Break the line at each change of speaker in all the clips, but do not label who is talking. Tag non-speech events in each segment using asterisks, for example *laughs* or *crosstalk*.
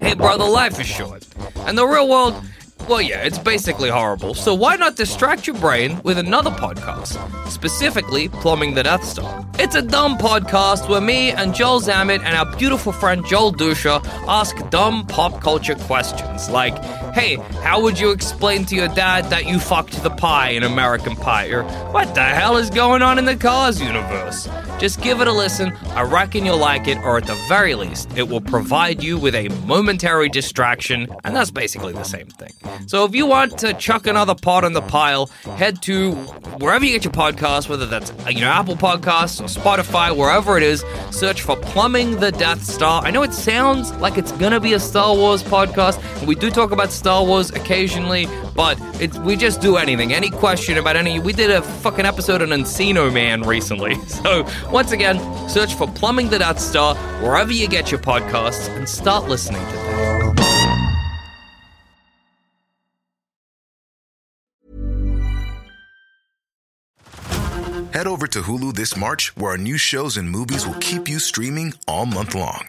Hey, brother, life is short. And the real world, well, yeah, it's basically horrible. So why not distract your brain with another podcast? Specifically, Plumbing the Death Star. It's a dumb podcast where me and Joel Zammit and our beautiful friend Joel Duscher ask dumb pop culture questions like, hey, how would you explain to your dad that you fucked the pie in American Pie? Or what the hell is going on in the Cars universe? Just give it a listen. I reckon you'll like it, or at the very least, it will provide you with a momentary distraction, and that's basically the same thing. So if you want to chuck another pot in the pile, head to wherever you get your podcasts, whether that's uh, you know Apple Podcasts or Spotify, wherever it is. Search for Plumbing the Death Star. I know it sounds like it's gonna be a Star Wars podcast, and we do talk about Star Wars occasionally, but we just do anything. Any question about any? We did a fucking episode on Encino Man recently. *laughs* So once again, search for Plumbing the Death Star wherever you get your podcasts and start listening to them.
Head over to Hulu this March, where our new shows and movies will keep you streaming all month long.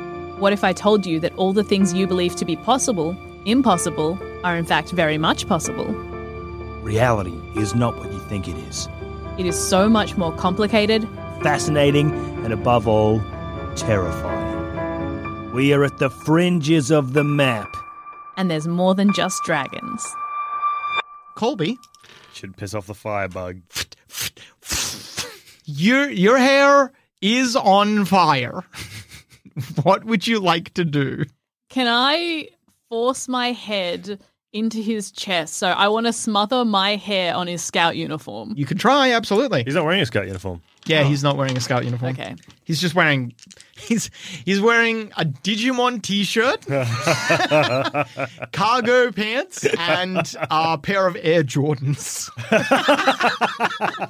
What if I told you that all the things you believe to be possible, impossible, are in fact very much possible?
Reality is not what you think it is.
It is so much more complicated.
Fascinating and above all, terrifying. We are at the fringes of the map.
And there's more than just dragons.
Colby,
Should piss off the firebug.
your your hair is on fire. *laughs* what would you like to do?
Can I force my head into his chest? So I want to smother my hair on his scout uniform.
You can try, absolutely.
He's not wearing a scout uniform.
Yeah, oh. he's not wearing a scout uniform.
Okay.
He's just wearing *laughs* he's he's wearing a Digimon t-shirt, *laughs* cargo pants, and a pair of Air Jordans.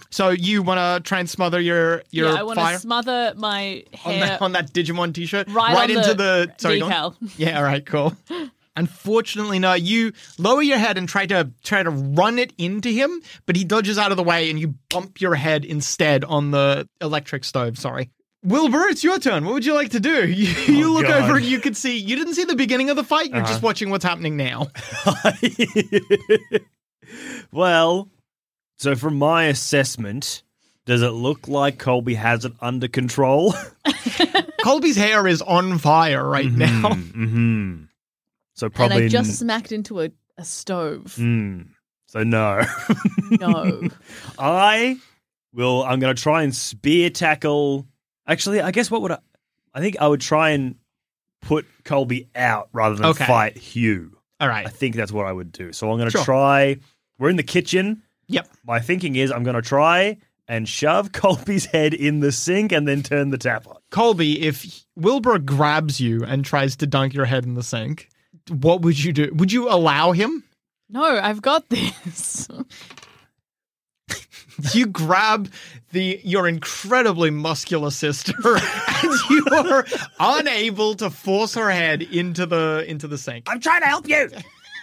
*laughs* so you want to try and smother your your
yeah, I want
fire
to smother my
on,
hair
that, on that Digimon t-shirt
right, on
into
the,
the, sorry, go on.
decal.
Yeah, all right, cool. Unfortunately, no. You lower your head and try to try to run it into him, but he dodges out of the way, and you bump your head instead on the electric stove. Sorry, Wilbur, it's your turn. What would you like to do? *laughs* You, you
Oh,
look
God.
over, and you could see. You didn't see the beginning of the fight. You're
Uh-huh.
just watching what's happening now. *laughs*
well, so from my assessment, does it look like Colby has it under control? *laughs*
Colby's hair is on fire right now.
mm-hmm. So
And I just smacked into a, a stove.
Mm. So no. *laughs*
No.
I will. I'm going to try and spear tackle. Actually, I guess what would I? I think I would try and put Colby out rather than
Okay.
fight Hugh.
All right.
I think that's what I would do. So I'm going to
Sure.
try. We're in the kitchen.
Yep.
My thinking is I'm going to try and shove *laughs* Colby's head in the sink and then turn the tap on.
Colby, if Wilbur grabs you and tries to dunk your head in the sink, what would you do? Would you allow him?
no, I've got this. *laughs*
you grab the your incredibly muscular sister *laughs* and you are unable to force her head into the into the sink.
I'm trying to help you.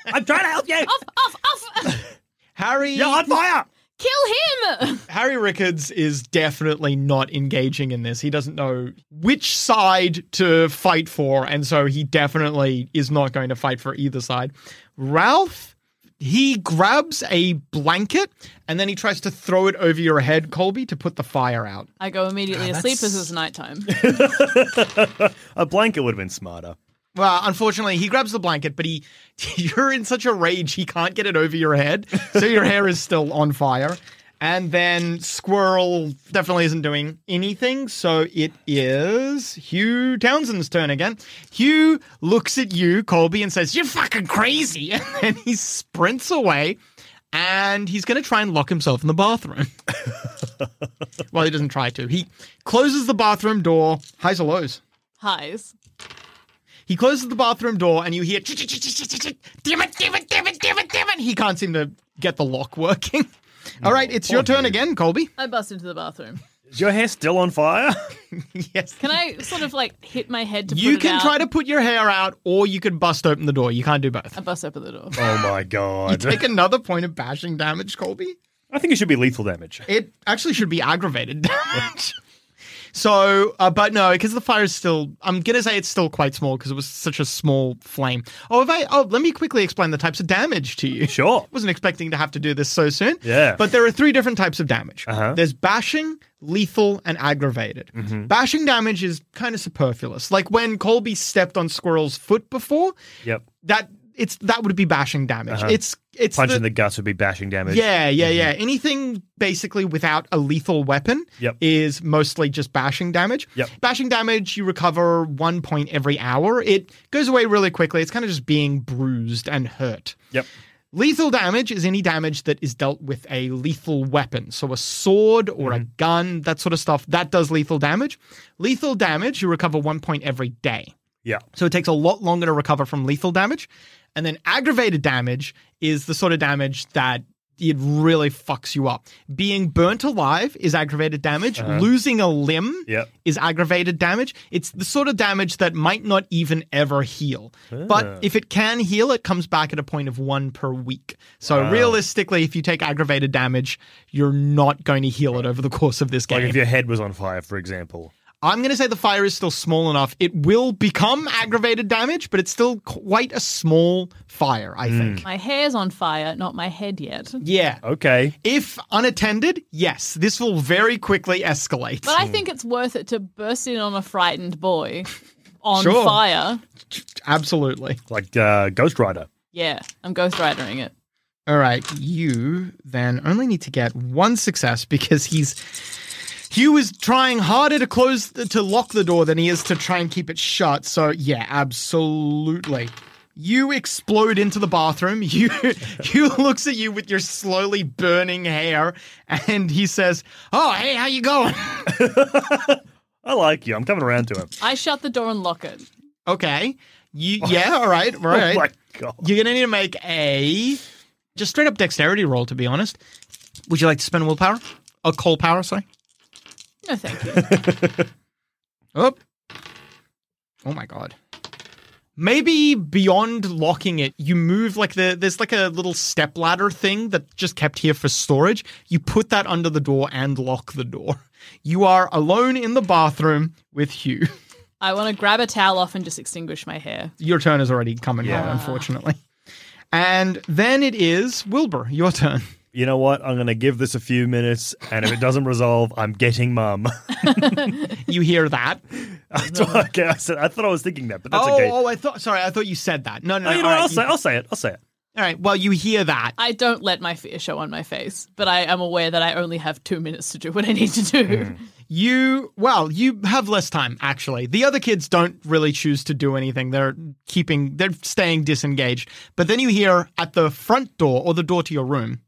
I'm trying to help you.
off, off, off.
Harry
You're on fire.
Kill him!
Harry Rickards is definitely not engaging in this. He doesn't know which side to fight for, and so he definitely is not going to fight for either side. Ralph, he grabs a blanket and then he tries to throw it over your head, Colby, to put the fire out.
I go immediately asleep ah, as it's nighttime. *laughs* *laughs*
A blanket would have been smarter.
Well, unfortunately, he grabs the blanket, but he *laughs* you're in such a rage he can't get it over your head, so your hair is still on fire. And then Squirrel definitely isn't doing anything, so it is Hugh Townsend's turn again. Hugh looks at you, Colby, and says, "You're fucking crazy," *laughs* and then he sprints away. And he's going to try and lock himself in the bathroom. *laughs* well, he doesn't try to. He closes the bathroom door. Highs or lows?
Highs.
He closes the bathroom door and you hear damn it, damn it, damn it, damn it, damn it. He can't seem to get the lock working. *laughs* All right, it's your turn again, Colby.
I bust into the bathroom.
Is your hair still on fire? *laughs*
yes.
Can I sort of like hit my head to
You
put it You
can
out?
try to put your hair out or you can bust open the door. You can't do both.
I bust open the door.
oh my *laughs* god.
Take another point of bashing damage, Colby.
I think it should be lethal damage.
It actually should be aggravated damage. So, uh, but no, because the fire is still. I'm gonna say it's still quite small because it was such a small flame. Oh, if I oh, let me quickly explain the types of damage to you.
Sure. *laughs*
wasn't expecting to have to do this so soon.
Yeah.
But there are three different types of damage.
Uh-huh.
There's bashing, lethal, and aggravated.
Mm-hmm.
Bashing damage is kind of superfluous. Like when Colby stepped on Squirrel's foot before,
Yep.
that it's that would be bashing damage.
Uh-huh.
It's it's
Punch
the-
in the guts would be bashing damage.
yeah, yeah, yeah. Anything basically without a lethal weapon
Yep.
is mostly just bashing damage.
Yep.
Bashing damage, you recover one point every hour. It goes away really quickly. It's kind of just being bruised and hurt.
Yep.
Lethal damage is any damage that is dealt with a lethal weapon. So a sword or a gun, that sort of stuff, that does lethal damage. Lethal damage, you recover one point every day.
Yeah.
So it takes a lot longer to recover from lethal damage. And then aggravated damage is the sort of damage that it really fucks you up. Being burnt alive is aggravated damage. Uh-huh. Losing a limb
Yep.
is aggravated damage. It's the sort of damage that might not even ever heal. But ah. if it can heal, it comes back at a point of one per week. So realistically, if you take aggravated damage, you're not going to heal it over the course of this game.
Like if your head was on fire, for example.
I'm going to say the fire is still small enough. It will become aggravated damage, but it's still quite a small fire, I think.
My hair's on fire, not my head yet.
Yeah.
Okay.
If unattended, yes, this will very quickly escalate.
But I think it's worth it to burst in on a frightened boy *laughs* on
Sure.
fire.
Absolutely.
Like uh, Ghost Rider.
Yeah, I'm ghost ridering it.
All right. You then only need to get one success because he's. Hugh is trying harder to close to lock the door than he is to try and keep it shut. So yeah, absolutely. You explode into the bathroom. *laughs* You Hugh looks at you with your slowly burning hair, and he says, "Oh, hey, how you going?" *laughs*
I like you. I'm coming around to him.
I shut the door and lock it.
okay. You *laughs* yeah, all right, all right.
Oh my god.
You're gonna need to make a just straight up dexterity roll. To be honest, would you like to spend willpower? A coal power, sorry.
No, thank you. *laughs*
Oh. Oh my god. Maybe beyond locking it, you move like the there's like a little step ladder thing that just kept here for storage. You put that under the door and lock the door. You are alone in the bathroom with Hugh. *laughs*
I want to grab a towel off and just extinguish my hair.
Your turn is already coming
Yeah.
yeah. unfortunately. And then it is Wilbur, your turn.
You know what? I'm going to give this a few minutes, and if it doesn't resolve, I'm getting mum. *laughs*
You hear that? *laughs*
okay, I said I thought I was thinking that, but that's
oh,
okay.
oh, I thought sorry, I thought you said that. No, no,
Oh,
no.
you know
right,
I'll
you-
say. I'll say it. I'll say it.
all right. Well, you hear that.
I don't let my fear show on my face, but I am aware that I only have two minutes to do what I need to do. Hmm.
You well, you have less time actually. The other kids don't really choose to do anything. They're keeping they're staying disengaged. But then you hear at the front door or the door to your room.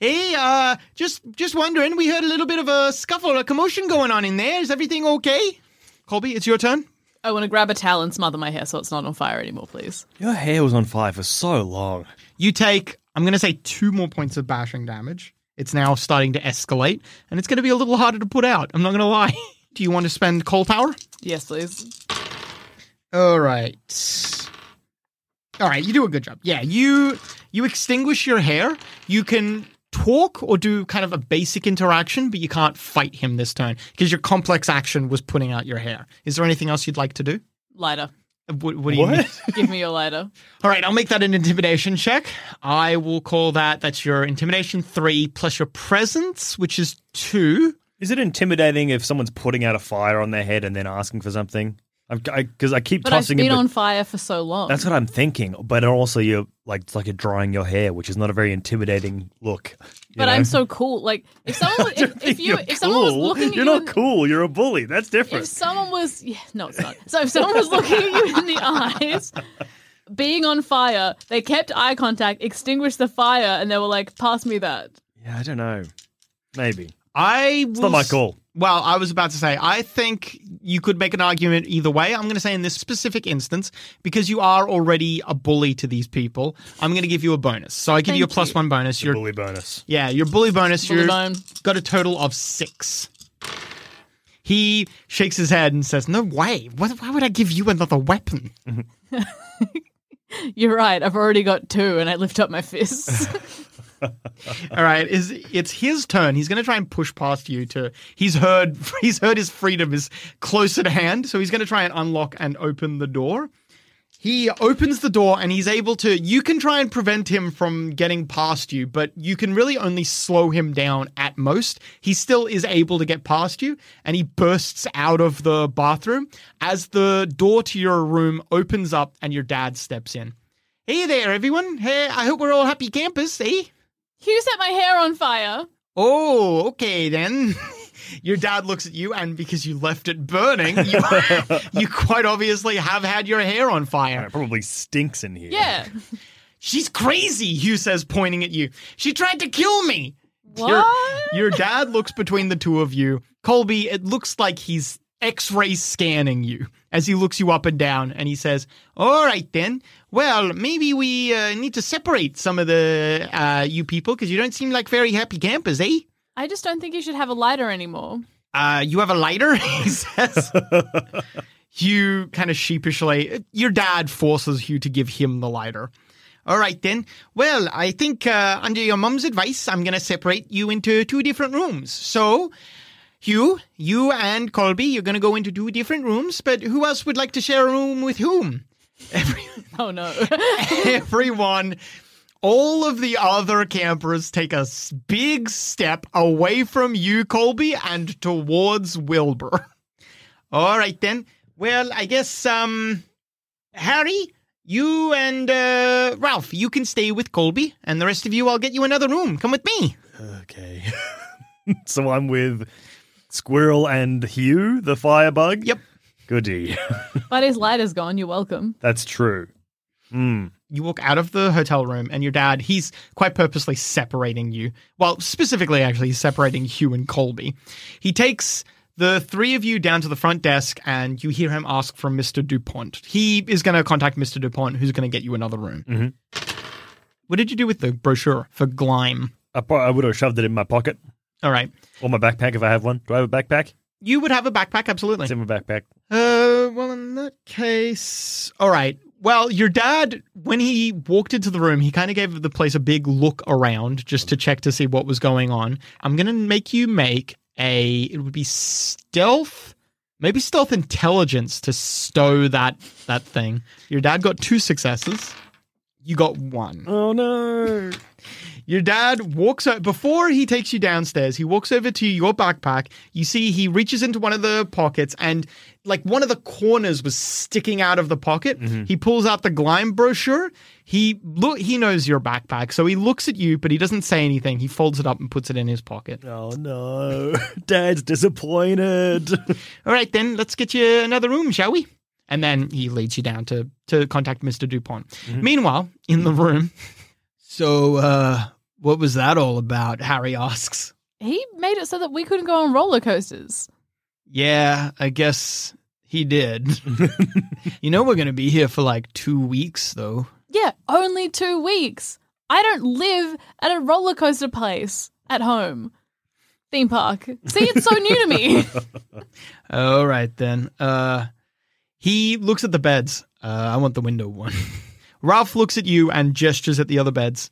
Hey, uh just just wondering, we heard a little bit of a scuffle, a commotion going on in there. Is everything okay? Colby, it's your turn.
I want to grab a towel and smother my hair so it's not on fire anymore, please.
Your hair was on fire for so long.
You take I'm going to say 2 more points of bashing damage. It's now starting to escalate and it's going to be a little harder to put out. I'm not going to lie. *laughs* Do you want to spend coal power?
Yes, please.
All right. All right, you do a good job. Yeah, you you extinguish your hair. You can talk or do kind of a basic interaction, but you can't fight him this turn because your complex action was putting out your hair. Is there anything else you'd like to do?
Lighter.
Uh, what, what do you mean? *laughs*
Give me your lighter.
All right, I'll make that an intimidation check. I will call that that's your intimidation three plus your presence, which is two.
Is it intimidating if someone's putting out a fire on their head and then asking for something? Because I, keep
But I've been
it. but-
on fire for so long.
That's what I'm thinking. But also, you're like it's like you're drying your hair, which is not a very intimidating look.
But
know?
I'm so cool. Like if someone was, *laughs* if, if you
You're
if someone was looking at
you're
you
not
in-
cool. You're a bully. That's different.
if someone was yeah, no it's not. So if someone was looking at you in the eyes, being on fire, they kept eye contact, extinguished the fire, and they were like, "Pass me that."
yeah, I don't know. Maybe
I
it's not my call.
Well, I was about to say, I think you could make an argument either way. I'm going to say in this specific instance, because you are already a bully to these people, I'm going to give you a bonus. So I give you a plus
you.
one bonus.
Your
Your
bully bonus.
yeah, your bully bonus.
Bully
You're
bone.
got a total of six. He shakes his head and says, "No way! What, why would I give you another weapon?" *laughs*
You're right. I've already got two, and I lift up my fists. *laughs*
All right, is it's his turn. He's going to try and push past you to. He's heard. *laughs* He's heard his freedom is close at hand, so he's going to try and unlock and open the door. He opens the door and he's able to. You can try and prevent him from getting past you, but you can really only slow him down at most. He still is able to get past you, and he bursts out of the bathroom as the door to your room opens up and your dad steps in. Hey there, everyone. Hey, I hope we're all happy campers, eh?
You set my hair on fire.
Oh, okay then. *laughs* Your dad looks at you, and because you left it burning, you, *laughs* you quite obviously have had your hair on fire.
It probably stinks in here.
Yeah. *laughs*
She's crazy, Hugh says, pointing at you. She tried to kill me.
What?
Your, your dad looks between the two of you. Colby, it looks like he's x ray scanning you as he looks you up and down, and he says, All right then. Well, maybe we uh, need to separate some of the uh, you people because you don't seem like very happy campers, eh?
I just don't think you should have a lighter anymore.
uh, you have a lighter? *laughs* he says. *laughs* Hugh kind of sheepishly, your dad forces you to give him the lighter. All right, then. Well, I think uh, under your mum's advice, I'm going to separate you into two different rooms. So, Hugh, you and Colby, you're going to go into two different rooms, but who else would like to share a room with whom? *laughs* Every-
Oh no. *laughs*
everyone, all of the other campers take a big step away from you, Colby, and towards Wilbur. *laughs* All right then. Well, I guess um, Harry, you and uh, Ralph, you can stay with Colby, and the rest of you, I'll get you another room. Come with me.
Okay. so I'm with Squirrel and Hugh, the firebug.
Yep.
Goody. *laughs*
but his lighter's gone. You're welcome.
That's true. Mm.
You walk out of the hotel room, and your dad, he's quite purposely separating you. Well, specifically, actually, he's separating Hugh and Colby. He takes the three of you down to the front desk, and you hear him ask for Mr. DuPont. He is going to contact Mr. DuPont, who's going to get you another room.
Mhm.
What did you do with the brochure for Glyme?
I, pro- I would have shoved it in my pocket
All right.
or my backpack if I have one. Do I have a backpack?
You would have a backpack, absolutely.
It's in my backpack.
Uh, well, in that case, all right. Well, your dad, when he walked into the room, he kind of gave the place a big look around just to check to see what was going on. I'm gonna make you make a. It would be stealth, maybe stealth intelligence to stow that that thing. Your dad got two successes. You got one.
Oh no. *laughs*
Your dad walks out before he takes you downstairs. He walks over to your backpack. You see he reaches into one of the pockets and like one of the corners was sticking out of the pocket. Mm-hmm. He pulls out the Glyme brochure. He look he knows your backpack, so he looks at you, but he doesn't say anything. He folds it up and puts it in his pocket.
Oh no. *laughs* Dad's disappointed. *laughs*
All right, then let's get you another room, shall we? And then he leads you down to to contact Mr. Dupont. Meanwhile, in the room, so uh what was that all about? Harry asks.
He made it so that we couldn't go on roller coasters.
Yeah, I guess he did. *laughs* you know, we're going to be here for like two weeks, though.
Yeah, only two weeks. I don't live at a roller coaster place at home. Theme park. See, it's so new to me. *laughs*
All right, then. Uh, he looks at the beds. Uh, I want the window one. *laughs* Ralph looks at you and gestures at the other beds.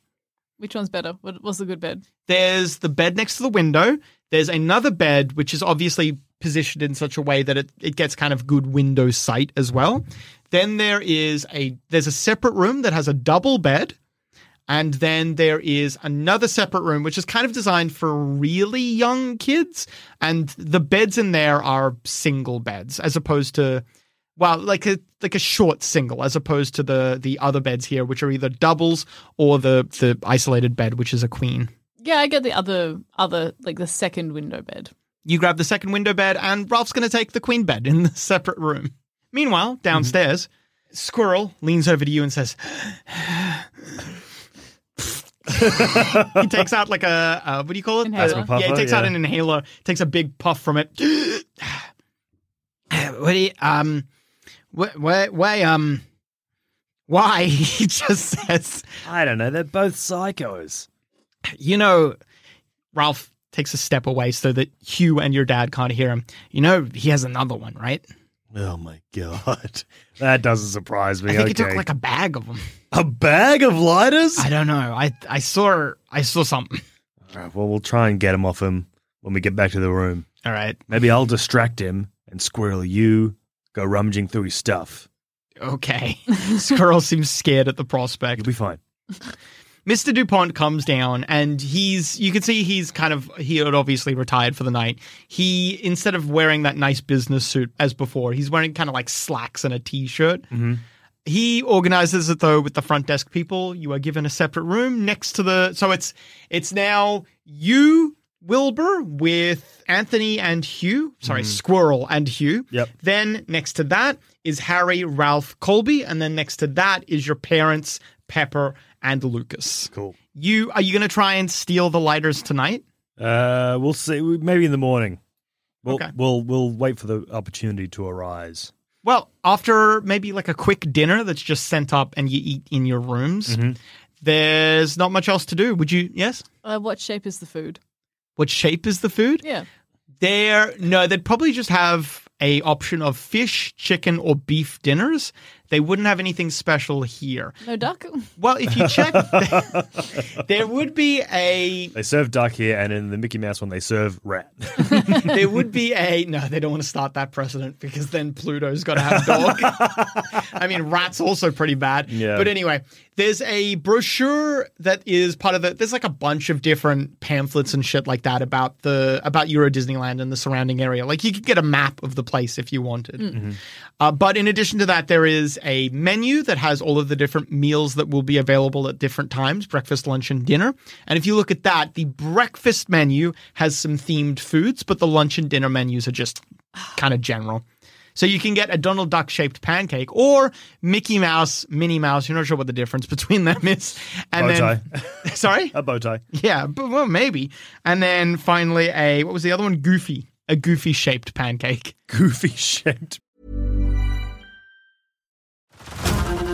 Which one's better? What, what's the good bed?
There's the bed next to the window. There's another bed which is obviously positioned in such a way that it, it gets kind of good window sight as well. Then there is a there's a separate room that has a double bed. And then there is another separate room, which is kind of designed for really young kids. And the beds in there are single beds, as opposed to, well, like a like a short single, as opposed to the the other beds here, which are either doubles or the the isolated bed, which is a queen.
Yeah, I get the other other like the second window bed.
You grab the second window bed, and Ralph's going to take the queen bed in the *laughs* separate room. Meanwhile, downstairs, Squirrel leans over to you and says, *laughs* he takes out like a, uh, what do you call it?
Inhaler.
Yeah, he
puffer,
takes out an inhaler, takes a big puff from it. *gasps* what do you, um, wh- wh- why, um, why? *laughs* he just says,
I don't know. They're both psychos.
you know, Ralph takes a step away so that Hugh and your dad can't hear him. You know, he has another one, right?
Oh my god, *laughs* that doesn't surprise me.
I think
okay.
he took like a bag of them.
a bag of lighters.
I don't know. I I saw I saw something.
All right, well, we'll try and get him off him when we get back to the room.
All right.
Maybe I'll distract him and squirrel you go rummaging through his stuff.
Okay. *laughs* Squirrel seems scared at the prospect.
You'll be fine. *laughs*
Mr. DuPont comes down and he's, you can see he's kind of, he had obviously retired for the night. He, instead of wearing that nice business suit as before, he's wearing kind of like slacks and a t shirt. Mm-hmm. He organizes it though with the front desk people. You are given a separate room next to the, so it's, it's now you, Wilbur, with Anthony and Hugh. Sorry, Squirrel and Hugh.
Yep.
Then next to that is Harry, Ralph, Colby, and then next to that is your parents, Pepper, and Lucas.
Cool.
You are you going to try and steal the lighters tonight?
Uh, we'll see. Maybe in the morning. We'll
Okay.
we'll we'll wait for the opportunity to arise.
Well, after maybe like a quick dinner that's just sent up and you eat in your rooms, there's not much else to do. Would you? Yes.
Uh, what shape is the food?
What shape is the food?
Yeah.
There, no, they'd probably just have a option of fish, chicken, or beef dinners. They wouldn't have anything special here.
No duck?
Well, if you check, *laughs* there would be a
They serve duck here, and in the Mickey Mouse one, they serve rat. *laughs*
there would be a no. They don't want to start that precedent because then Pluto's got to have a dog. *laughs* I mean, rats also pretty bad.
Yeah.
But anyway, there's a brochure that is part of the. There's like a bunch of different pamphlets and shit like that about the about Euro Disneyland and the surrounding area. Like you could get a map of the place if you wanted. Uh, but in addition to that, there is a menu that has all of the different meals that will be available at different times breakfast, lunch, and dinner. And if you look at that, the breakfast menu has some themed foods, but the lunch and dinner menus are just kind of general. So you can get a Donald Duck shaped pancake or Mickey Mouse, Minnie Mouse. You're not sure what the difference *laughs* between them is. And
Bow
then, *laughs* sorry,
A bow tie.
yeah, but well, maybe. And then finally, a what was the other one? Goofy, a goofy shaped pancake.
Goofy shaped.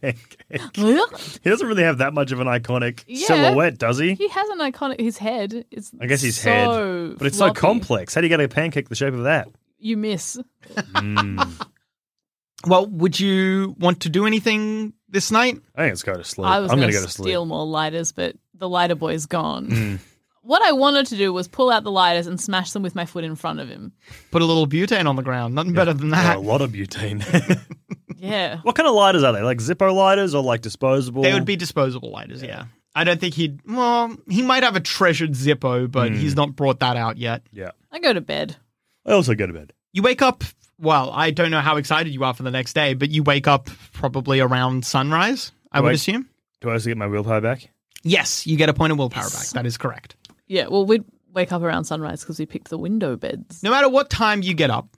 Pancake. He doesn't really have that much of an iconic
Yeah.
silhouette, does he?
He has an iconic. His head is.
I guess his
so
head. But it's
floppy.
so complex. How do you get a pancake the shape of that?
You miss. *laughs*
Well, would you want to do anything this night?
I think it's go to sleep.
I was
I'm
going
going
to
to go to sleep.
steal more lighters, but the lighter boy's gone.
Mm.
What I wanted to do was pull out the lighters and smash them with my foot in front of him.
Put a little butane on the ground. Nothing better than that.
a lot of butane. *laughs*
Yeah.
What kind of lighters are they? Like Zippo lighters or like disposable?
They would be disposable lighters, yeah. I don't think he'd. Well, he might have a treasured Zippo, but he's hmm. not brought that out yet.
Yeah.
I go to bed.
I also go to bed.
You wake up. Well, I don't know how excited you are for the next day, but you wake up probably around sunrise. I would
Wake-
assume.
Do I also get my willpower back?
Yes, you get a point of willpower back. That is correct.
Yeah, well, we'd wake up around sunrise because we picked the window beds.
No matter what time you get up,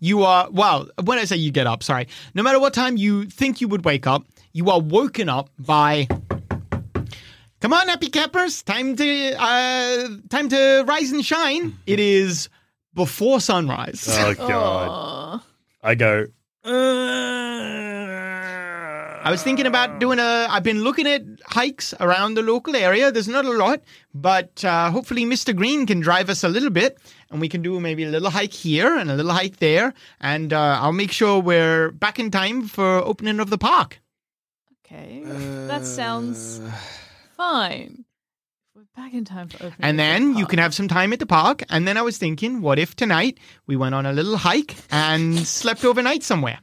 you are, well, when I say you get up, sorry, no matter what time you think you would wake up, you are woken up by. Come on, happy cappers! Time to uh, time to rise and shine. It is before sunrise.
Oh god.
Aw.
I go.
I was thinking about doing a. I've been looking at hikes around the local area. There's not a lot, but uh, hopefully Mr. Green can drive us a little bit, and we can do maybe a little hike here and a little hike there, and uh, I'll make sure we're back in time for opening of the park.
Okay, that sounds fine. We're back in time for opening.
And
the
then you can have some time at the park. And then I was thinking, what if tonight we went on a little hike and slept overnight somewhere?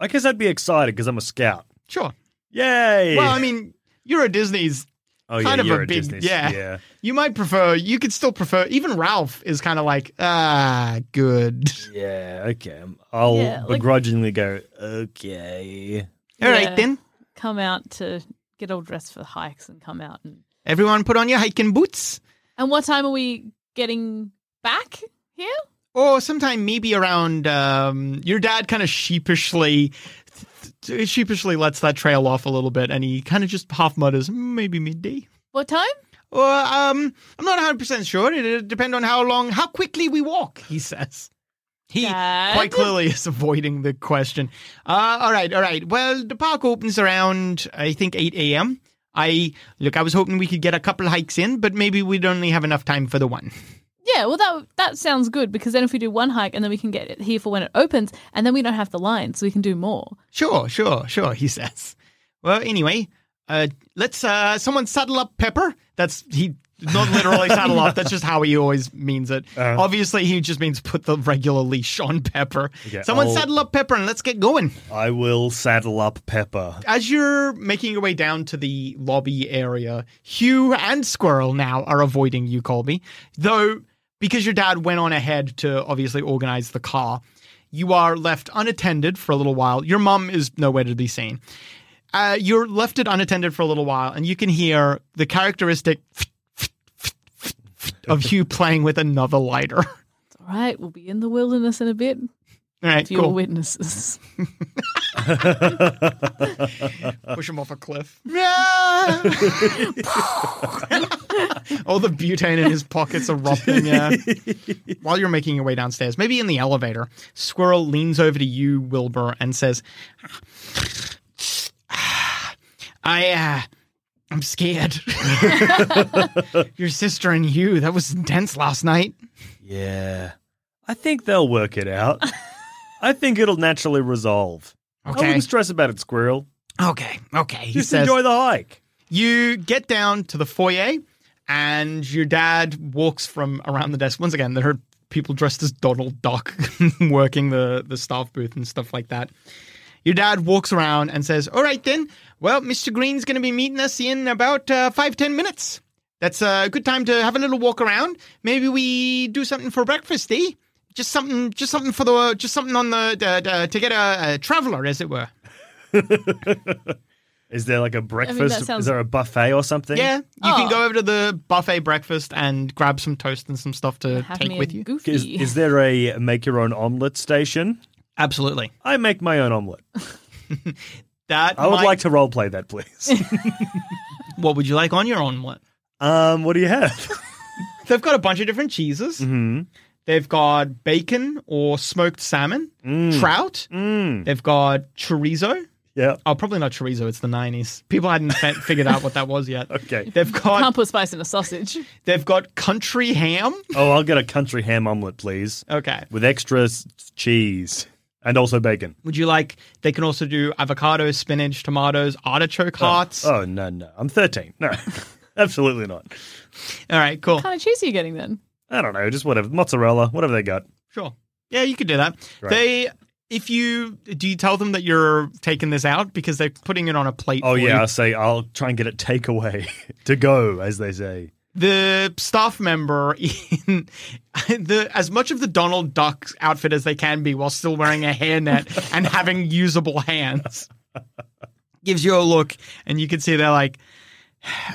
I guess I'd be excited because I'm a scout.
Sure.
Yay!
Well, I mean, you're a Disney's
oh,
kind
yeah,
of
you're
a big
Disney's.
yeah.
yeah.
You might prefer. You could still prefer. Even Ralph is kind of like ah, good. *laughs*
Yeah, okay. I'll
Yeah, like-
begrudgingly go, okay.
All right
Yeah.
then.
come out to get all dressed for hikes and come out and.
Everyone, put on your hiking boots.
And what time are we getting back here?
Or sometime maybe around. Um, your dad kind of sheepishly, sheepishly lets that trail off a little bit, and he kind of just half mutters, maybe midday.
What time?
Or um, I'm not 100 percent sure. It'll depend on how long, how quickly we walk. He says. He
Dad?
quite clearly is avoiding the question. Uh, all right, all right. Well, the park opens around I think 8 a.m. I look. I was hoping we could get a couple hikes in, but maybe we'd only have enough time for the one.
Yeah, well, that that sounds good because then if we do one hike and then we can get it here for when it opens, and then we don't have the line, so we can do more.
Sure, sure, sure. He says. Well, anyway, uh, let's uh, someone saddle up Pepper. That's he. Not literally saddle up. That's just how he always means it.
Uh-huh.
Obviously, he just means put the regular leash on Pepper.
Okay,
Someone
I'll-
saddle up Pepper and let's get going.
I will saddle up Pepper.
As you're making your way down to the lobby area, Hugh and Squirrel now are avoiding you, Colby. Though, because your dad went on ahead to obviously organize the car, you are left unattended for a little while. Your mum is nowhere to be seen. Uh, you're left it unattended for a little while, and you can hear the characteristic of Hugh playing with another lighter. All
All right, we'll be in the wilderness in a bit.
Right,
Fewer
cool.
witnesses. *laughs*
Push him off a cliff. *laughs* All the butane in his pockets are rotting. Yeah. *laughs* While you're making your way downstairs, maybe in the elevator, Squirrel leans over to you, Wilbur, and says, "I, uh, I'm scared. Your sister and you. That was intense last night.
Yeah. I think they'll work it out. I think it'll naturally resolve. I
Okay.
wouldn't stress about it, Squirrel.
Okay. Okay."
Just
says,
enjoy the hike.
You get down to the foyer, and your dad walks from around the desk. Once again, there are people dressed as Donald Duck *laughs* working the, the staff booth and stuff like that. Your dad walks around and says, All right, then. Well, Mr. Green's going to be meeting us in about uh, five, ten minutes. That's a good time to have a little walk around. Maybe we do something for breakfast, eh? Just something, just something for the, just something on the, the, the to get a, a traveler, as it were. *laughs*
Is there like a breakfast?
sounds-
Is there a buffet or something?
Yeah, you can
Oh.
go over to the buffet breakfast and grab some toast and some stuff to
Have
take with you.
Goofy.
Is, is there a make your own omelet station?
Absolutely.
I make my own omelet. *laughs*
That
I would
might-
like to role play that, please. *laughs*
What would you like on your omelet?
um, what do you have?
They've got a bunch of different cheeses.
hmm
They've got bacon or smoked salmon, trout.
Mm.
They've got chorizo.
Yeah.
Oh, probably not chorizo. It's the nineties. People hadn't fe- *laughs* figured out what that was yet.
Okay.
They've got
Can't put spice in a sausage.
they've got country ham.
Oh, I'll get a country ham omelet, please,
Okay.
with extra s- cheese and also bacon.
Would you like? They can also do avocado, spinach, tomatoes, artichoke hearts.
Oh no, no, I'm 13. No, *laughs* absolutely not.
All right, cool.
What kind of cheese are you getting then?
I don't know, just whatever, mozzarella, whatever they got.
Sure. Yeah, you could do that.
Right.
They if you do you tell them that you're taking this out because they're putting it on a plate.
Oh yeah. I'll say I'll try and get it takeaway *laughs* to go, as they say.
the staff member *laughs* in the as much of the Donald Duck outfit as they can be while still wearing a hairnet *laughs* and having usable hands gives you a look and you can see they're like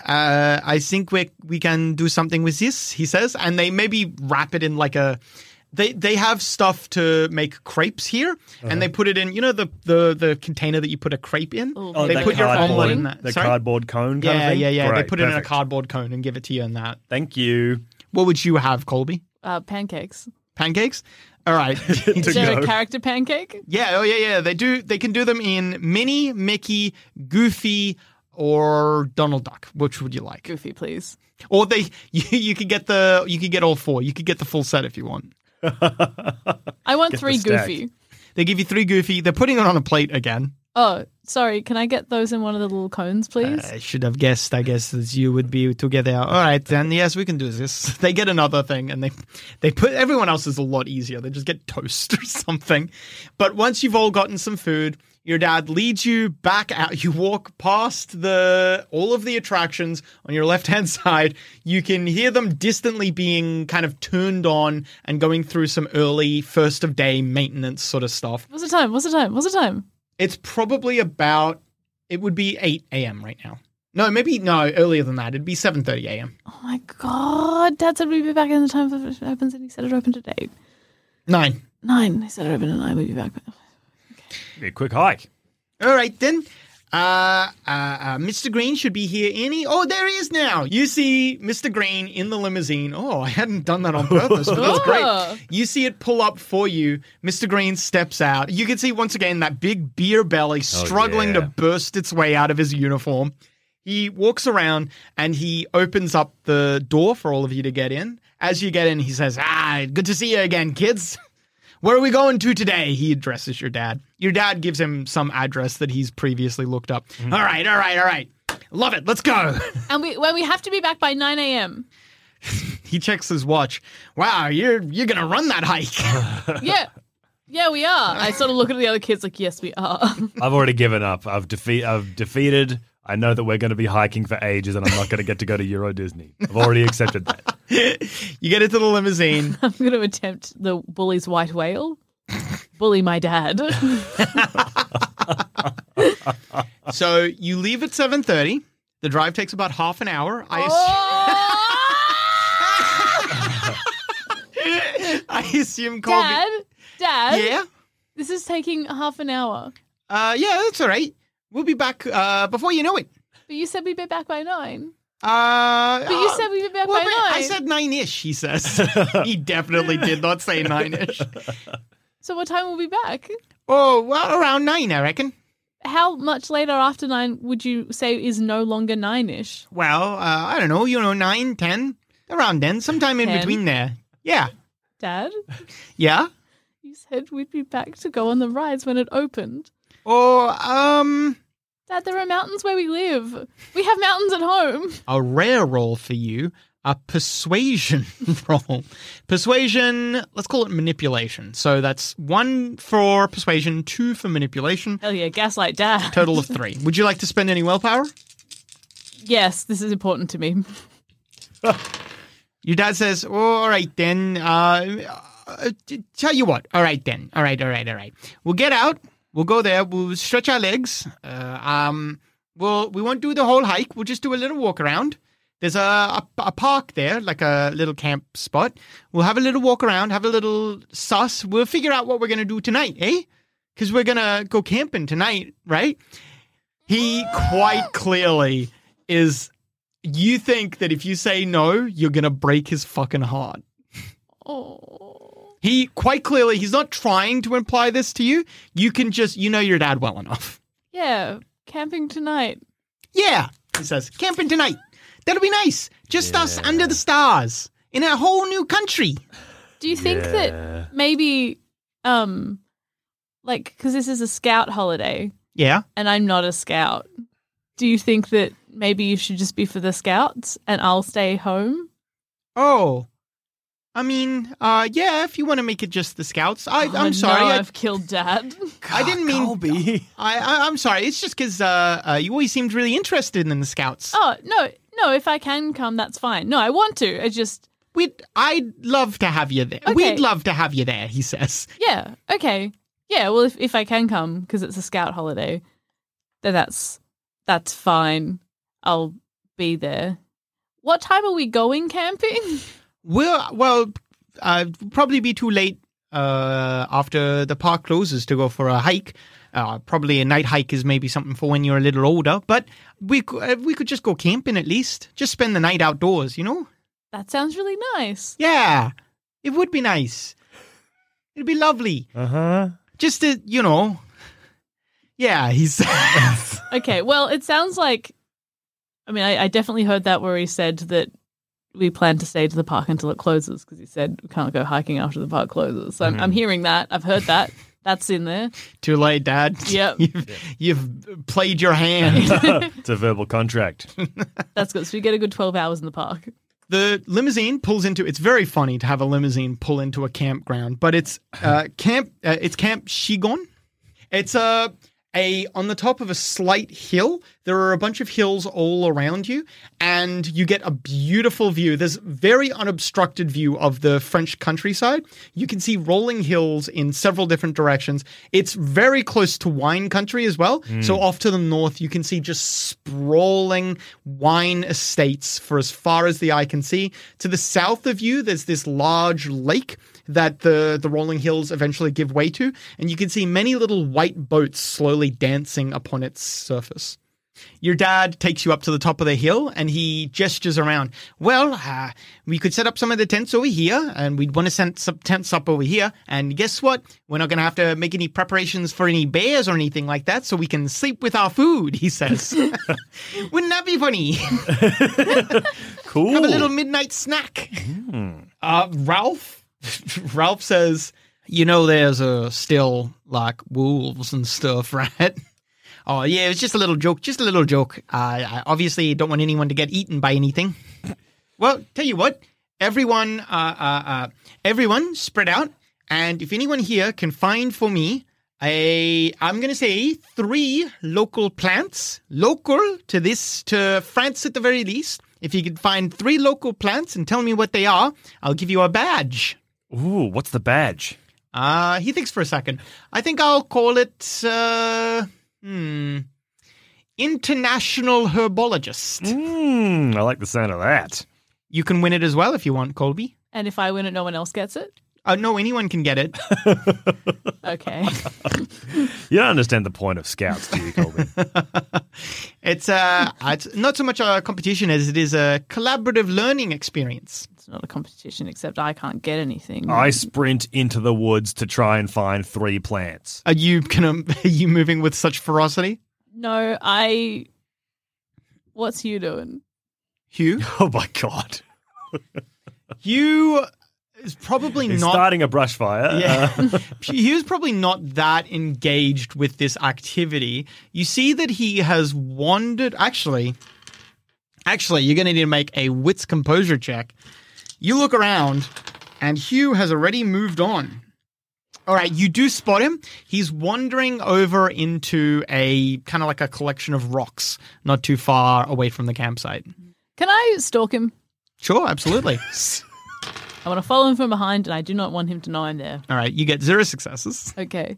uh, I think we we can do something with this, he says, and they maybe wrap it in like a. They they have stuff to make crepes here, and they put it in. You know the the the container that you put a crepe in.
Oh,
they put your
cardboard-
omelet in that.
The
Sorry?
cardboard cone. Kind
Yeah,
of thing?
yeah, yeah. they
Great,
put it in a cardboard cone and give it to you in that.
Thank you.
What would you have, Colby?
Uh, pancakes.
Pancakes? All right. *laughs*
Is there
go.
a character pancake?
yeah, oh yeah, yeah. They do they can do them in Minnie, Mickey, Goofy, or Donald Duck. Which would you like?
Goofy, please.
Or they *laughs* you, you could get the you could get all four. You could get the full set if you want.
I want
Get the
three
stack.
Goofy.
They give you three Goofy. They're putting it on a plate again.
Oh, sorry. Can I get those in one of the little cones, please?
I should have guessed. I guess that you would be together. All right, then. Yes, we can do this. *laughs* They get another thing, and they they put everyone else is a lot easier. They just get toast *laughs* or something. But once you've all gotten some food, your dad leads you back out. You walk past the all of the attractions on your left hand *laughs* side. You can hear them distantly being kind of turned on and going through some early first of day maintenance sort of stuff.
What's the time? What's the time? What's the time?
It's probably about it would be 8 a.m. right now. No, maybe no, earlier than that. It'd be 7:30 a.m.
Oh my god! Dad said we'd be back in the time it opens, and he said it opened at eight.
9.
Nine. He said it opened at nine. We'd be back.
Be a quick hike.
All right then. Uh, uh, uh, Mr. Green should be here any. Oh, there he is now. You see Mr. Green in the limousine. Oh, I hadn't done that on purpose, but that's
Oh.
great. You see it pull up for you. Mr. Green steps out. You can see once again that big beer belly struggling
yeah.
to burst its way out of his uniform. He walks around and he opens up the door for all of you to get in. As you get in, he says, Ah, good to see you again, kids. *laughs* Where are we going to today? He addresses your dad. Your dad gives him some address that he's previously looked up. Mm-hmm. All right, all right, all right. Love it. Let's go. *laughs*
And we when we have to be back by nine a.m.
he checks his watch. Wow, you're you're gonna run that hike. *laughs*
Yeah, yeah, we are. I sort of look at the other kids like, yes, we are. *laughs*
I've already given up. I've defeat. I've defeated. I know that we're going to be hiking for ages, and I'm not going to get to go to Euro Disney. I've already accepted that. *laughs*
you get into the limousine. *laughs*
I'm going to attempt the bully's white whale. Bully my dad. *laughs*
so you leave at seven thirty. The drive takes about half an hour. I assume. I assume Colby.
Dad, Dad,
Yeah.
this is taking half an hour.
Uh, yeah, that's all right. We'll be back uh, before you know it.
But you said we'd be back by nine.
Uh,
But you said we'd be back
well,
by nine.
I said nine ish, he says. *laughs* he definitely did not say nine ish. *laughs*
So what time will we be back?
Oh, well, around nine, I reckon.
How much later after nine would you say is no longer nine ish?
Well, uh, I don't know, you know, nine, ten, around then, sometime in between there. Yeah.
Dad,
Yeah.
you said we'd be back to go on the rides when it opened.
Or, um,
Dad, there are mountains where we live. We have mountains at home.
a rare roll for you, a persuasion *laughs* roll. Persuasion, let's call it manipulation. So that's one for persuasion, two for manipulation,
Hell yeah, gaslight dad.
total of three. Would you like to spend any willpower?
Yes, this is important to me.
Your dad says, oh, "All right then. Uh, uh, tell you what. All right then. All right. All right. All right. We'll get out. We'll go there. We'll stretch our legs. Uh, um, we'll we won't do the whole hike. We'll just do a little walk around. There's a, a a park there, like a little camp spot. We'll have a little walk around. Have a little sus. We'll figure out what we're gonna do tonight, eh? Because we're gonna go camping tonight, right? He quite clearly is you think that if you say no, you're gonna break his fucking heart.
Oh.
He quite clearly he's not trying to imply this to you. You can just you know your dad well enough.
Yeah, camping tonight.
Yeah, he says, camping tonight. That'll be nice. Just us under the stars in a whole new country.
Do you think
Yeah.
that maybe, um, like, because this is a scout holiday
Yeah.
and I'm not a scout, do you think that maybe you should just be for the scouts and I'll stay home?
Oh. I mean, uh, yeah, if you want to make it just the scouts. I,
Oh,
I'm sorry.
No,
I,
I've killed dad.
I didn't mean.
Colby. *laughs*
I, I, I'm sorry. It's just because uh, uh, you always seemed really interested in the scouts.
oh no, no. If I can come, that's fine. No, I want to. I just
We'd, I'd love to have you there.
Okay.
We'd love to have you there. He says.
yeah. Okay. Yeah. Well, if if I can come because it's a scout holiday, then that's that's fine. I'll be there. What time are we going camping? *laughs*
Well, well, uh, probably be too late uh, after the park closes to go for a hike. Uh, probably a night hike is maybe something for when you're a little older, but we uh, we could just go camping at least. Just spend the night outdoors, you know?
That sounds really nice.
Yeah, it would be nice. It'd be lovely.
Uh huh.
Just to, you know. Yeah, he's. *laughs*
Okay. Well, it sounds like. I mean, I, I definitely heard that where he said that we plan to stay to the park until it closes because he said we can't go hiking after the park closes. So I'm, I'm hearing that. I've heard that. That's in there.
Too late, Dad.
Yep. *laughs*
You've, you've played your hand. *laughs* *laughs*
it's a verbal contract.
That's good. So we get a good 12 hours in the park.
the limousine pulls into it's very funny to have a limousine pull into a campground but it's uh camp uh, it's camp shigon it's a a on the top of a slight hill there are a bunch of hills all around you and you get a beautiful view. There's very unobstructed view of the french countryside. You can see rolling hills in several different directions. It's very close to wine country as well. Hmm. So off to the north you can see just sprawling wine estates for as far as the eye can see. To the south of you there's this large lake that the the rolling hills eventually give way to and you can see many little white boats slowly dancing upon its surface your dad takes you up to the top of the hill and he gestures around. Well, uh, we could set up some of the tents over here and we'd want to set some tents up over here. And guess what? We're not going to have to make any preparations for any bears or anything like that so we can sleep with our food, he says. *laughs* Wouldn't that be funny? *laughs*
Cool.
have a little midnight snack. Uh, Ralph, *laughs* Ralph says, "You know, there's uh, still like wolves and stuff, *laughs* right?" Oh yeah, it was just a little joke, just a little joke. Uh, I obviously don't want anyone to get eaten by anything. *laughs* Well, tell you what, everyone, uh, uh, uh, everyone, spread out, and if anyone here can find for me a, I'm gonna say three local plants, local to this, to France at the very least. If you could find three local plants and tell me what they are, I'll give you a badge.
Ooh, what's the badge?
Uh, he thinks for a second. I think I'll call it, uh, hmm, international herbologist.
Mmm, I like the sound of that.
You can win it as well if you want, Colby.
And if I win it, no one else gets it?
Uh, no, anyone can get it. *laughs*
Okay. *laughs*
You don't understand the point of scouts, do you, Colby? *laughs*
It's uh, it's not so much a competition as it is a collaborative learning experience.
it's not a competition, except I can't get anything.
I sprint into the woods to try and find three plants.
Are you gonna? Are you moving with such ferocity,
No, I. What's you doing?
Hugh?
Oh my god.
Hugh is probably
He's
not.
starting a brush fire.
Yeah.
Uh, *laughs*
he was probably not that engaged with this activity. You see that he has wandered. Actually, actually, you're going to need to make a wits composure check. You look around, and Hugh has already moved on. All right, you do spot him. He's wandering over into a kind of like a collection of rocks, not too far away from the campsite.
Can I stalk him?
Sure, absolutely. *laughs*
I want to follow him from behind, and I do not want him to know I'm there.
All right, you get zero successes.
Okay.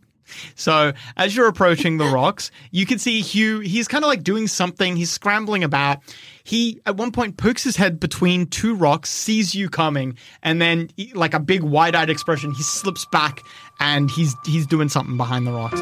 So as you're approaching the rocks, you can see Hugh. He's kind of like doing something. He's scrambling about. He at one point pokes his head between two rocks, sees you coming, and then like a big wide-eyed expression, he slips back and he's he's doing something behind the rocks.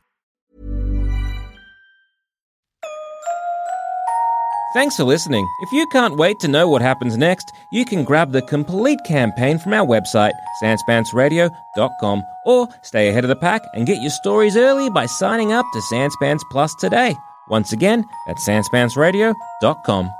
Thanks for listening. If you can't wait to know what happens next, you can grab the complete campaign from our website, sanspantsradio.com, or stay ahead of the pack and get your stories early by signing up to Sanspants Plus today. Once again, at sanspantsradio.com.